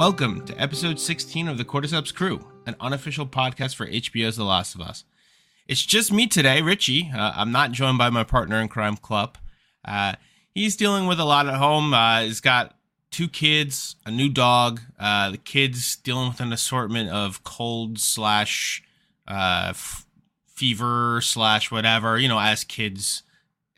Welcome to episode 16 of the Cordyceps Crew, an unofficial podcast for HBO's The Last of Us. It's just me today, Ricci. Uh, I'm not joined by my partner in crime, Club. Uh, he's dealing with a lot at home. Uh, he's got two kids, a new dog. Uh, the kids dealing with an assortment of cold slash uh, f- fever slash whatever, you know, as kids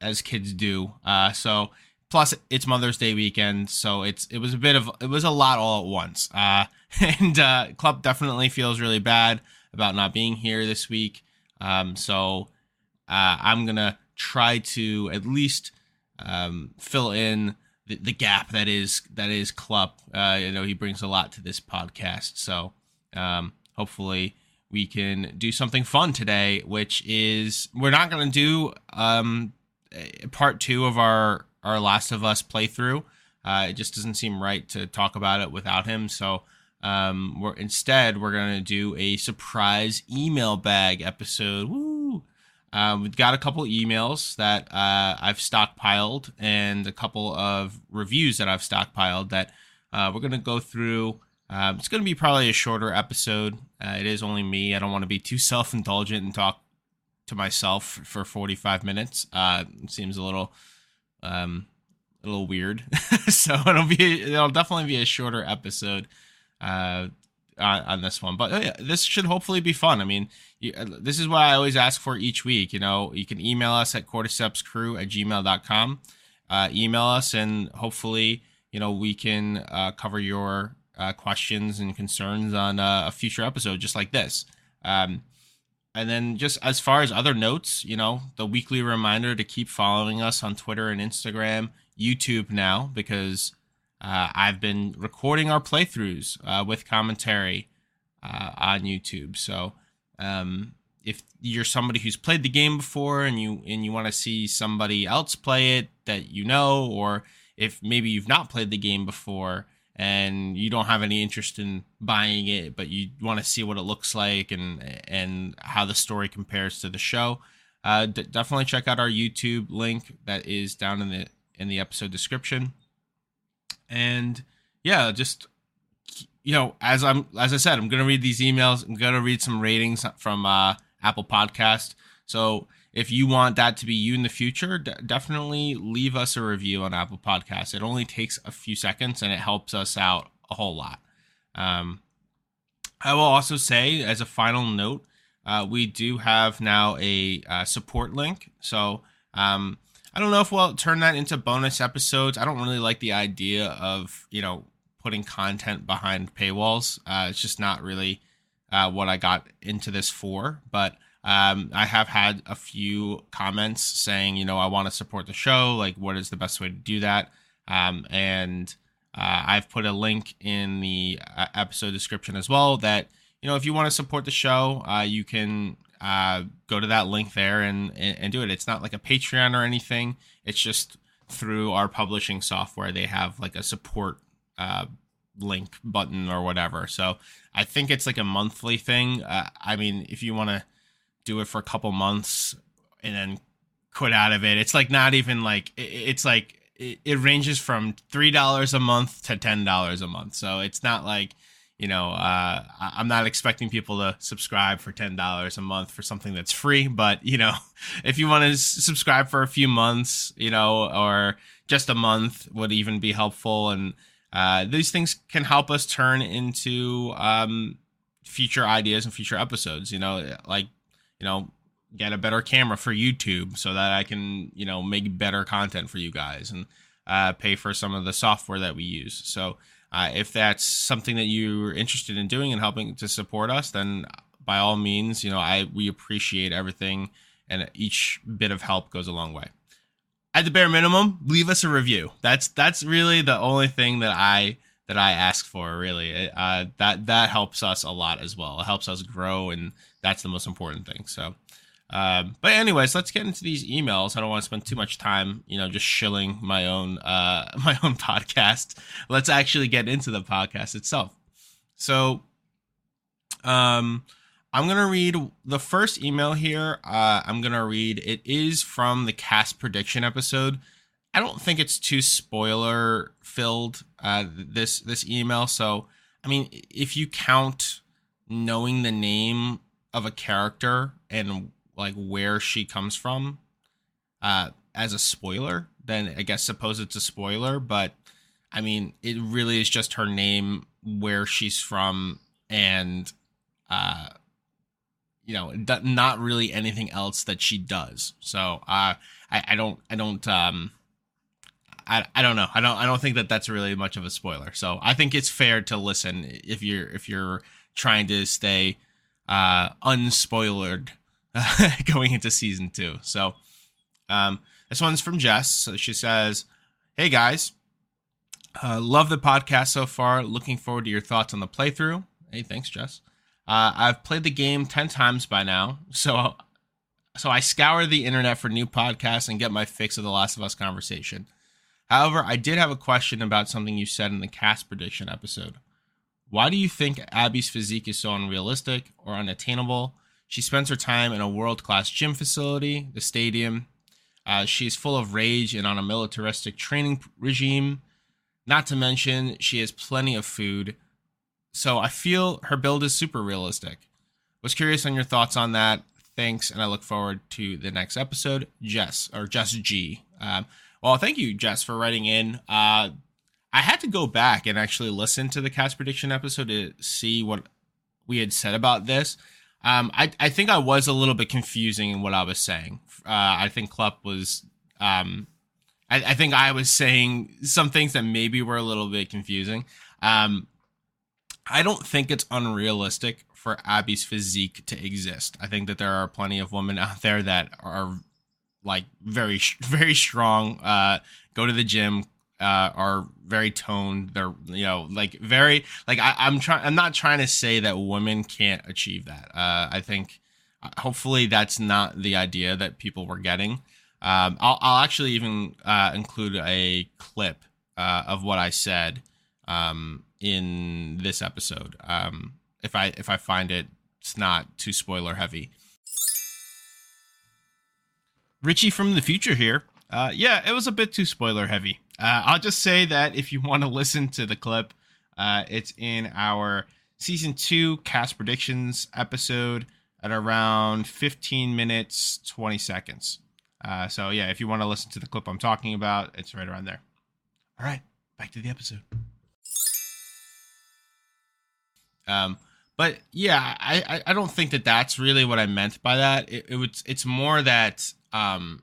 as kids do. Uh, so plus it's Mother's Day weekend, so it's it was a bit of it was a lot all at once. Uh, and uh, Club definitely feels really bad about not being here this week. Um, so uh, I'm gonna try to at least um, fill in the, the, gap that is that is Club. Uh, you know he brings a lot to this podcast, so um, hopefully we can do something fun today, which is we're not gonna do um, part two of our our Last of Us playthrough. Uh, it just doesn't seem right to talk about it without him. So um, we're instead we're gonna do a surprise email bag episode. Woo! Uh, we've got a couple emails that uh, I've stockpiled and a couple of reviews that I've stockpiled that uh, we're gonna go through. Um, it's gonna be probably a shorter episode. Uh, it is only me. I don't want to be too self indulgent and talk to myself for 45 minutes. Uh, it seems a little um, a little weird. so it'll be it'll definitely be a shorter episode uh, on, this one. But oh yeah, this should hopefully be fun. I mean, you, uh, this is what I always ask for each week. You know, you can email us at cordycepscrew at gmail.com. Uh, email us and hopefully, you know, we can uh, cover your uh, questions and concerns on uh, a future episode just like this. Um, and then just as far as other notes, you know, the weekly reminder to keep following us on Twitter and Instagram, YouTube now, because uh, I've been recording our playthroughs uh, with commentary uh, on YouTube. So um, if you're somebody who's played the game before and you and you want to see somebody else play it that you know, or if maybe you've not played the game before and you don't have any interest in buying it, but you want to see what it looks like and and how the story compares to the show, uh, d- definitely check out our YouTube link that is down in the in the episode description. And yeah, just you know, as I'm as I said, I'm gonna read these emails. I'm gonna read some ratings from uh, Apple Podcast. So if you want that to be you in the future, d- definitely leave us a review on Apple Podcasts. It only takes a few seconds and it helps us out a whole lot. Um, I will also say, as a final note, uh, we do have now a uh, support link. So um, I don't know if we'll turn that into bonus episodes. I don't really like the idea of you know putting content behind paywalls. Uh, it's just not really uh, what I got into this for. But um, I have had a few comments saying, you know, I want to support the show. Like, what is the best way to do that? Um, and uh, I've put a link in the uh, episode description as well that, you know, if you want to support the show, uh, you can uh, go to that link there and, and, and do it. It's not like a Patreon or anything. It's just through our publishing software. They have like a support uh, link button or whatever. So I think it's like a monthly thing. Uh, I mean, if you want to do it for a couple months and then quit out of it. It's like not even like it's like it, ranges from three dollars a month to ten dollars a month. So it's not like you know uh, I'm not expecting people to subscribe for ten dollars a month for something that's free. But you know if you want to subscribe for a few months, you know, or just a month would even be helpful. And uh, these things can help us turn into um, future ideas and future episodes. You know, like you know, get a better camera for YouTube so that I can, you know, make better content for you guys and uh, pay for some of the software that we use. So uh, if that's something that you're interested in doing and helping to support us, then by all means, you know, I we appreciate everything and each bit of help goes a long way. At the bare minimum, leave us a review. That's that's really the only thing that I that I ask for. Really, uh, that that helps us a lot as well. It helps us grow and that's the most important thing. So, um, but anyways, let's get into these emails. I don't want to spend too much time, you know, just shilling my own uh, my own podcast. Let's actually get into the podcast itself. So, um, I'm gonna read the first email here. Uh, I'm gonna read. It is from the cast prediction episode. I don't think it's too spoiler filled. Uh, this this email, so I mean, if you count knowing the name of a character and like where she comes from uh, as a spoiler, then I guess suppose it's a spoiler. But I mean, it really is just her name, where she's from, and uh, you know, not really anything else that she does. So uh, I, I don't, I don't, um, I, I don't know. I don't, I don't think that that's really much of a spoiler. So I think it's fair to listen if you're, if you're trying to stay uh, unspoilered going into season two. So um, this one's from Jess. So she says, "Hey guys, uh, love the podcast so far. Looking forward to your thoughts on the playthrough. Hey, thanks, Jess. Uh, I've played the game ten times by now, so so I scour the internet for new podcasts and get my fix of the Last of Us conversation. However, I did have a question about something you said in the cast prediction episode. Why do you think Abby's physique is so unrealistic or unattainable? She spends her time in a world class gym facility, the stadium. Uh, she's full of rage and on a militaristic training regime. Not to mention, she has plenty of food. So I feel her build is super realistic. Was curious on your thoughts on that. Thanks, and I look forward to the next episode. Jess or Jess G. Um, well, thank you, Jess, for writing in. Uh, I had to go back and actually listen to the cast prediction episode to see what we had said about this. Um, I, I think I was a little bit confusing in what I was saying. Uh, I think Klepp was, um, I, I, think I was saying some things that maybe were a little bit confusing. Um, I don't think it's unrealistic for Abby's physique to exist. I think that there are plenty of women out there that are like very, very strong, uh, go to the gym, uh, are very toned. They're you know like very like I, I'm trying. I'm not trying to say that women can't achieve that. Uh, I think uh, hopefully that's not the idea that people were getting. Um, I'll, I'll actually even uh, include a clip uh, of what I said um, in this episode. Um, if I if I find it, it's not too spoiler heavy. Ricci from the future here. Uh, yeah, it was a bit too spoiler heavy. Uh, I'll just say that if you want to listen to the clip, uh, it's in our season two cast predictions episode at around 15 minutes 20 seconds. Uh, so yeah, if you want to listen to the clip I'm talking about, it's right around there. All right, back to the episode. Um, but yeah, I, I don't think that that's really what I meant by that. It, it was it's more that um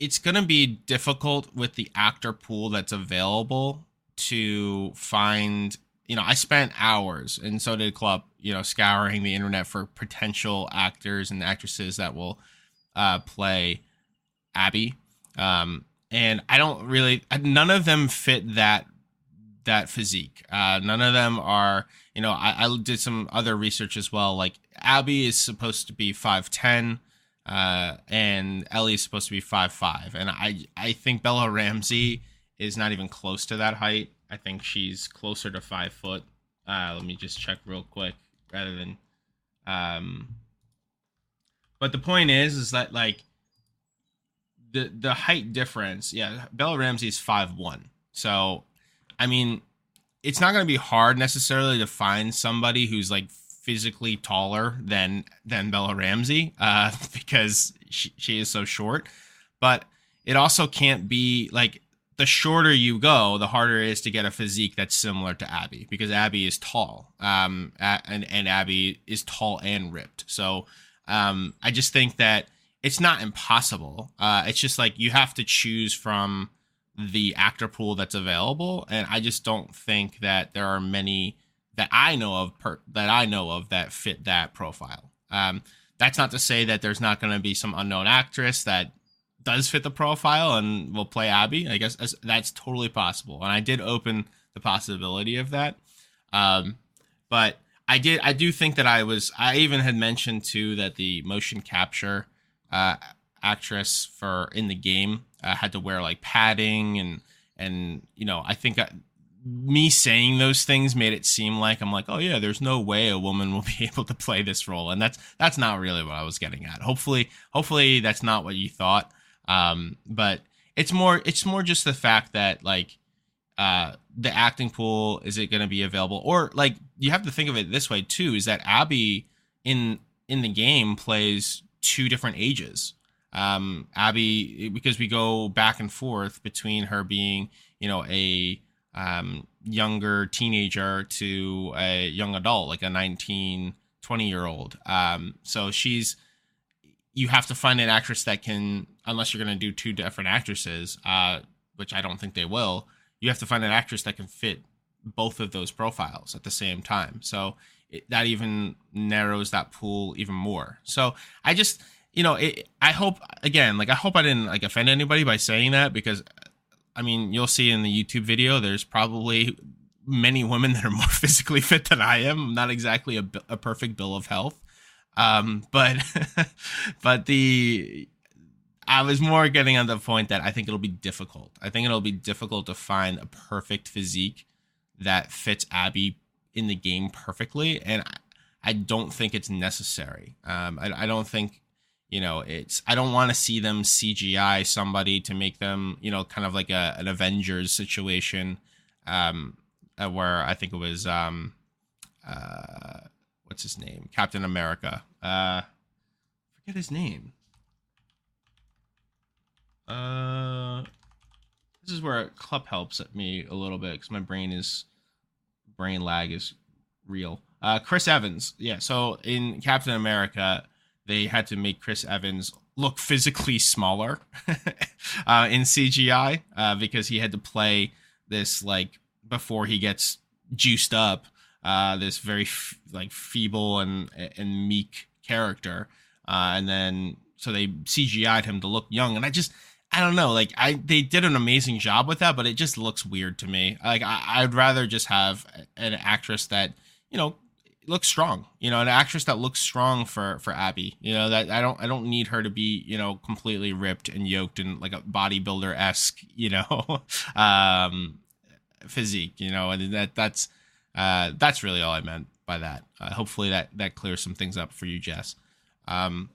it's going to be difficult with the actor pool that's available to find you know i spent hours and so did club you know scouring the internet for potential actors and actresses that will uh, play abby. Um, and i don't really none of them fit that that physique. Uh, none of them are you know I, I did some other research as well like abby is supposed to be 510 uh, and Ellie's supposed to be five five, and I I think Bella Ramsey is not even close to that height. I think she's closer to five foot. Uh, let me just check real quick, rather than, um. But the point is, is that like the the height difference, yeah, Bella Ramsey is five one. So, I mean, it's not going to be hard necessarily to find somebody who's like physically taller than than Bella Ramsey uh, because she, she is so short. But it also can't be like the shorter you go, the harder it is to get a physique that's similar to Abby because Abby is tall, um, and and Abby is tall and ripped. So um, I just think that it's not impossible. Uh, it's just like you have to choose from the actor pool that's available, and I just don't think that there are many that I know of per, that I know of that fit that profile. Um, that's not to say that there's not going to be some unknown actress that does fit the profile and will play Abby. I guess that's totally possible, and I did open the possibility of that. Um, but I did, I do think that I was, I even had mentioned too that the motion capture uh, actress for in the game uh, had to wear like padding and and you know I think me saying those things made it seem like I'm like, oh yeah, there's no way a woman will be able to play this role, and that's that's not really what I was getting at. Hopefully, hopefully that's not what you thought. Um, but it's more it's more just the fact that like uh, the acting pool is it going to be available or like you have to think of it this way too is that abby in in the game plays two different ages um abby because we go back and forth between her being you know a um younger teenager to a young adult like a 19 20 year old um so she's you have to find an actress that can unless you're going to do two different actresses uh which i don't think they will you have to find an actress that can fit both of those profiles at the same time. So it, that even narrows that pool even more. So I just, you know, it, I hope again, like I hope I didn't like offend anybody by saying that because, I mean, you'll see in the YouTube video, there's probably many women that are more physically fit than I am. I'm not exactly a, a perfect bill of health, um, but but the I was more getting on the point that I think it'll be difficult. I think it'll be difficult to find a perfect physique that fits Abby in the game perfectly, and I, I don't think it's necessary. Um, I, I don't think you know it's. I don't want to see them CGI somebody to make them you know kind of like a an Avengers situation, um, uh, where I think it was um, uh, what's his name, Captain America. Uh, forget his name. Uh, this is where Club helps me a little bit because my brain is brain lag is real. Uh, Chris Evans, yeah. So in Captain America, they had to make Chris Evans look physically smaller uh, in CGI uh, because he had to play this like before he gets juiced up, uh, this very f- like feeble and and meek character, uh, and then so they CGI'd him to look young, and I just I don't know. Like I, they did an amazing job with that, but it just looks weird to me. Like I, I'd rather just have an actress that you know looks strong. You know, an actress that looks strong for for Abby. You know that I don't I don't need her to be you know completely ripped and yoked and like a bodybuilder esque you know um, physique. You know, and that that's uh, that's really all I meant by that. Uh, hopefully that that clears some things up for you, Jess. Um,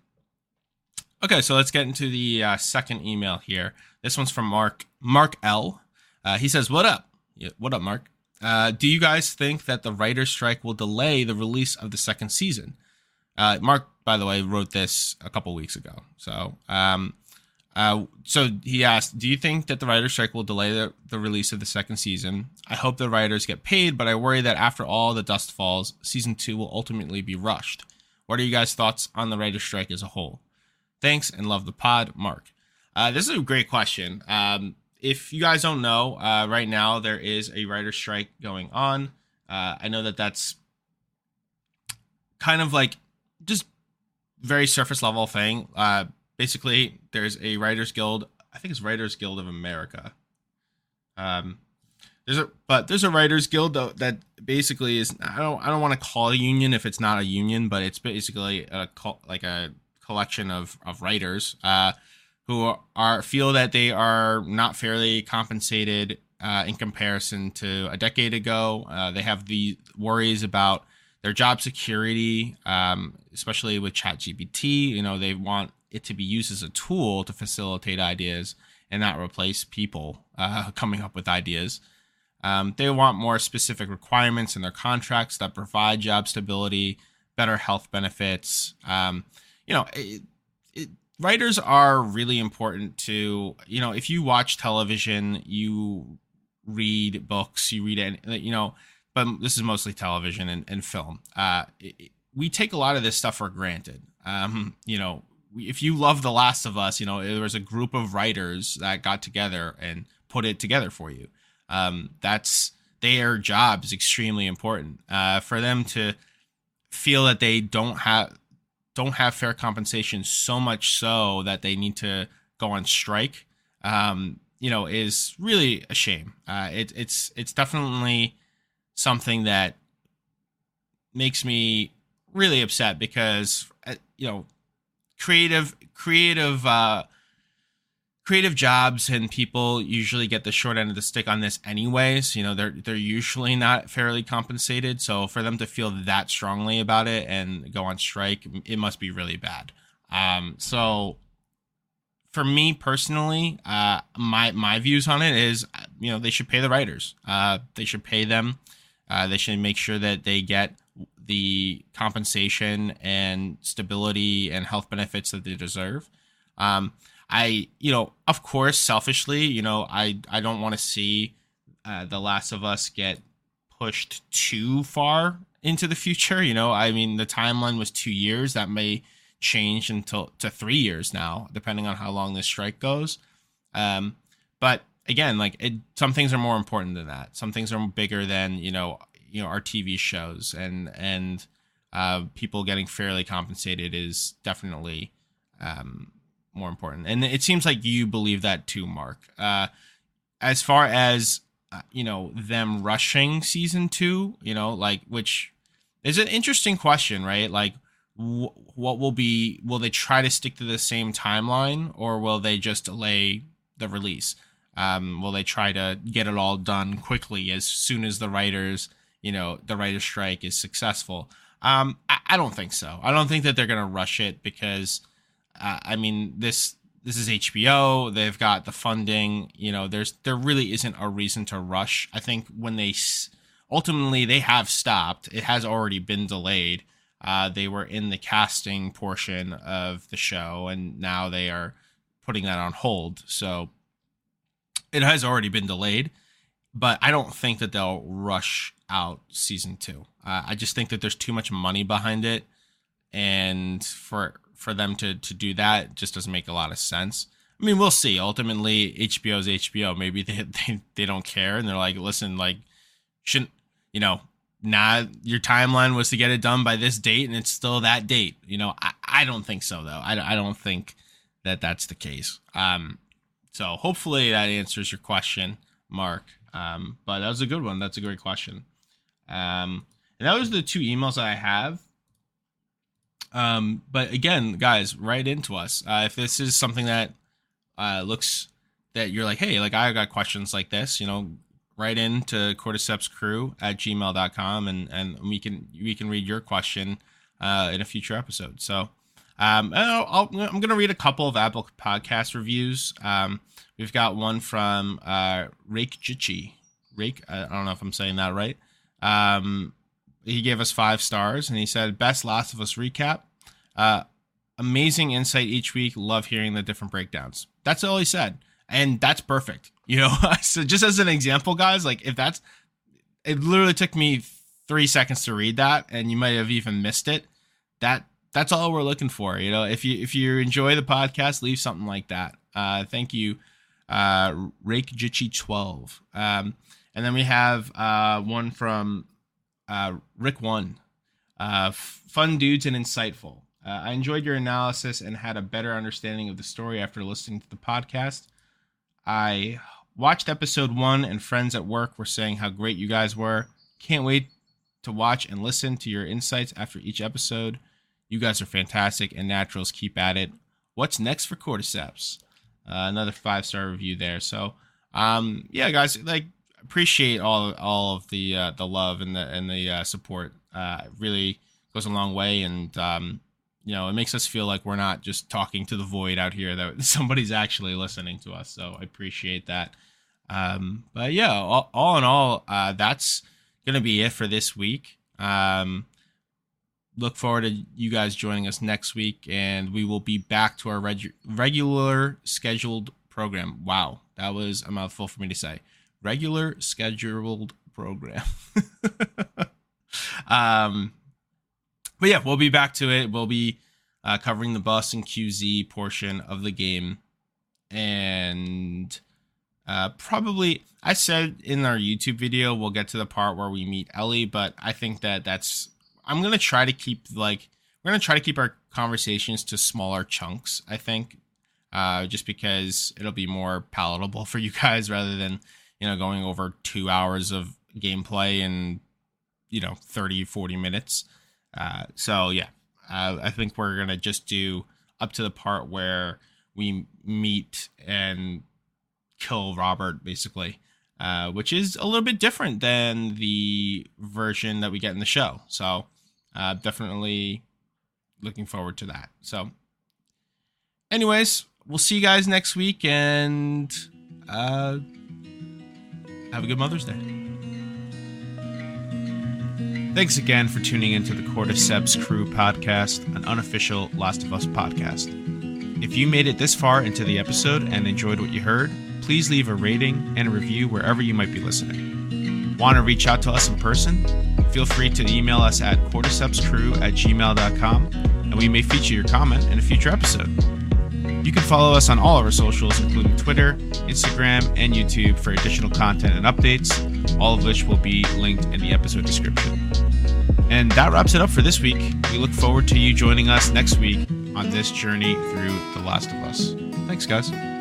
Okay, so let's get into the uh, second email here. This one's from Mark Mark L. Uh, he says, "What up? What up, Mark? Uh, do you guys think that the writer's strike will delay the release of the second season?" Uh, Mark, by the way, wrote this a couple weeks ago. So, um, uh, so he asked, "Do you think that the writer's strike will delay the, the release of the second season? I hope the writers get paid, but I worry that after all the dust falls, season two will ultimately be rushed. What are you guys' thoughts on the writer's strike as a whole?" Thanks and love the pod, Mark. Uh, this is a great question. Um, if you guys don't know, uh, right now there is a writer's strike going on. Uh, I know that that's kind of like just very surface level thing. Uh, basically, there's a Writers Guild. I think it's Writers Guild of America. Um, there's a but there's a Writers Guild that basically is I don't I don't want to call a union if it's not a union, but it's basically a like a collection of of writers uh, who are feel that they are not fairly compensated uh, in comparison to a decade ago. Uh, they have the worries about their job security, um, especially with ChatGPT. You know, they want it to be used as a tool to facilitate ideas and not replace people uh, coming up with ideas. Um, they want more specific requirements in their contracts that provide job stability, better health benefits. Um, you know, it, it, writers are really important to, you know, if you watch television, you read books, you read it, you know, but this is mostly television and, and film. Uh, it, we take a lot of this stuff for granted. Um, you know, if you love The Last of Us, you know, there was a group of writers that got together and put it together for you. Um, that's their job is extremely important. Uh, for them to feel that they don't have don't have fair compensation so much so that they need to go on strike um, you know is really a shame. Uh, it, it's it's definitely something that makes me really upset because uh, you know creative creative uh, creative jobs and people usually get the short end of the stick on this anyways you know they're they're usually not fairly compensated so for them to feel that strongly about it and go on strike it must be really bad um so for me personally uh my my views on it is you know they should pay the writers. Uh, they should pay them. Uh, they should make sure that they get the compensation and stability and health benefits that they deserve. Um, I, you know, of course, selfishly, you know, I I don't want to see uh, The Last of Us get pushed too far into the future. You know, I mean, the timeline was two years. That may change until to three years now, depending on how long this strike goes. Um, but again, like it, some things are more important than that. Some things are bigger than you know, you know, our TV shows and and uh, people getting fairly compensated is definitely um, more important. And it seems like you believe that too, Mark. Uh, as far as uh, you know, them rushing season two, you know, like which is an interesting question, right? Like, wh- what will be? Will they try to stick to the same timeline, or will they just delay the release? Um, will they try to get it all done quickly as soon as the writers, you know, the writers' strike is successful? Um, I, I don't think so. I don't think that they're gonna rush it because, uh, I mean, this this is HBO. They've got the funding. You know, there's there really isn't a reason to rush. I think when they ultimately they have stopped. It has already been delayed. Uh, they were in the casting portion of the show, and now they are putting that on hold. So it has already been delayed, but I don't think that they'll rush out season two. Uh, I just think that there's too much money behind it, and for for them to to do that just doesn't make a lot of sense. I mean, we'll see. Ultimately, HBO's HBO. Maybe they, they they don't care, and they're like, listen, like, shouldn't you know? Now your timeline was to get it done by this date, and it's still that date. You know, I, I don't think so though. I, I don't think that that's the case. Um, so hopefully that answers your question, Mark. Um, but that was a good one. That's a great question. Um, and that was the two emails I have. Um, but again, guys, write into us. Uh, if this is something that uh, looks that you're like, hey, like I got questions like this, you know, write in to cordyceps crew at gmail.com and, and we can, we can read your question uh, in a future episode. So um, i am going to read a couple of Apple podcast reviews. Um, we've got one from uh, Rake Jichi. Rake, I don't know if I'm saying that right. Um, he gave us five stars and he said best last of us recap uh, amazing insight each week love hearing the different breakdowns. That's all he said and that's perfect you know? So just as an example guys like if that's it literally took me three seconds to read that and you might have even missed it that that's all we're looking for you know? If you if you enjoy the podcast leave something like that. Uh thank you uh rake jichi 12 um and then we have uh one from uh, Rick One. Uh, fun dudes and insightful. Uh, I enjoyed your analysis and had a better understanding of the story after listening to the podcast. I watched episode one, and friends at work were saying how great you guys were. Can't wait to watch and listen to your insights after each episode. You guys are fantastic, and naturals keep at it. What's next for Cordyceps? Uh, another five star review there. So, um, yeah, guys, like appreciate all all of the uh, the love and the and the uh, support. Uh, really goes a long way, and um, you know it makes us feel like we're not just talking to the void out here. That somebody's actually listening to us. So I appreciate that. Um, but yeah, all, all in all, uh, that's gonna be it for this week. Um, look forward to you guys joining us next week, and we will be back to our reg- regular scheduled program. Wow, that was a mouthful for me to say regular scheduled program. um, but yeah, we'll be back to it. We'll be uh, covering the Boston QZ portion of the game, and uh, probably I said in our YouTube video we'll get to the part where we meet Ellie, but I think that that's I'm gonna try to keep like we're gonna try to keep our conversations to smaller chunks. I think, uh, just because it'll be more palatable for you guys rather than you know, going over two hours of gameplay in, you know, 30, 40 minutes. Uh, so, yeah, uh, I think we're going to just do up to the part where we meet and kill Robert, basically, uh, which is a little bit different than the version that we get in the show. So, uh, definitely looking forward to that. So, anyways, we'll see you guys next week and uh have a good Mother's Day. Thanks again for tuning into the Cordyceps Crew podcast, an unofficial Last of Us podcast. If you made it this far into the episode and enjoyed what you heard, please leave a rating and a review wherever you might be listening. Want to reach out to us in person? Feel free to email us at cordycepscrew at gmail.com and we may feature your comment in a future episode. You can follow us on all of our socials, including Twitter, Instagram, and YouTube for additional content and updates, all of which will be linked in the episode description. And that wraps it up for this week. We look forward to you joining us next week on this journey through The Last of Us. Thanks, guys.